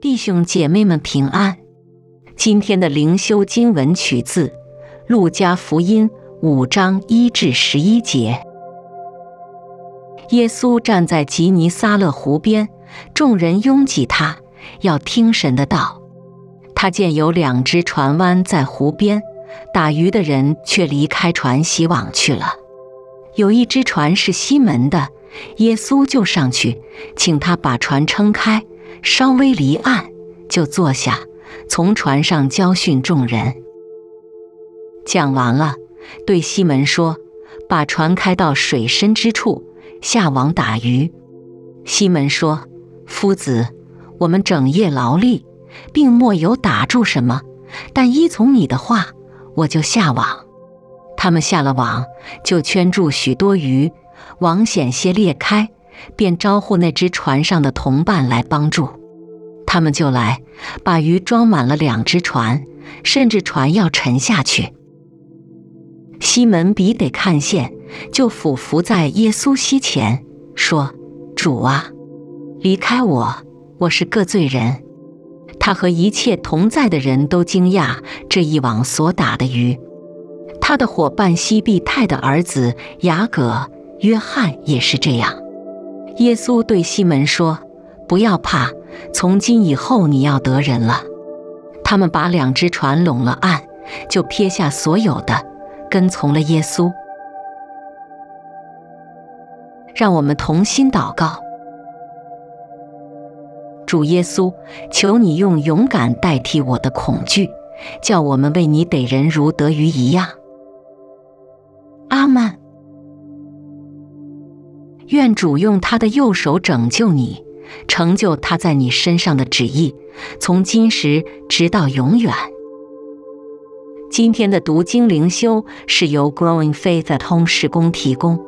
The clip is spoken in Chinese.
弟兄姐妹们平安。今天的灵修经文取自《路加福音》五章一至十一节。耶稣站在吉尼撒勒湖边，众人拥挤他，要听神的道。他见有两只船湾在湖边，打鱼的人却离开船洗网去了。有一只船是西门的，耶稣就上去，请他把船撑开。稍微离岸，就坐下，从船上教训众人。讲完了，对西门说：“把船开到水深之处，下网打鱼。”西门说：“夫子，我们整夜劳力，并没有打住什么，但依从你的话，我就下网。”他们下了网，就圈住许多鱼，网险些裂开。便招呼那只船上的同伴来帮助，他们就来把鱼装满了两只船，甚至船要沉下去。西门彼得看见，就俯伏在耶稣膝前说：“主啊，离开我，我是个罪人。”他和一切同在的人都惊讶这一网所打的鱼。他的伙伴西庇太的儿子雅各、约翰也是这样。耶稣对西门说：“不要怕，从今以后你要得人了。”他们把两只船拢了岸，就撇下所有的，跟从了耶稣。让我们同心祷告：主耶稣，求你用勇敢代替我的恐惧，叫我们为你得人如得鱼一样。阿门。愿主用他的右手拯救你，成就他在你身上的旨意，从今时直到永远。今天的读经灵修是由 Growing Faith at Home 施工提供。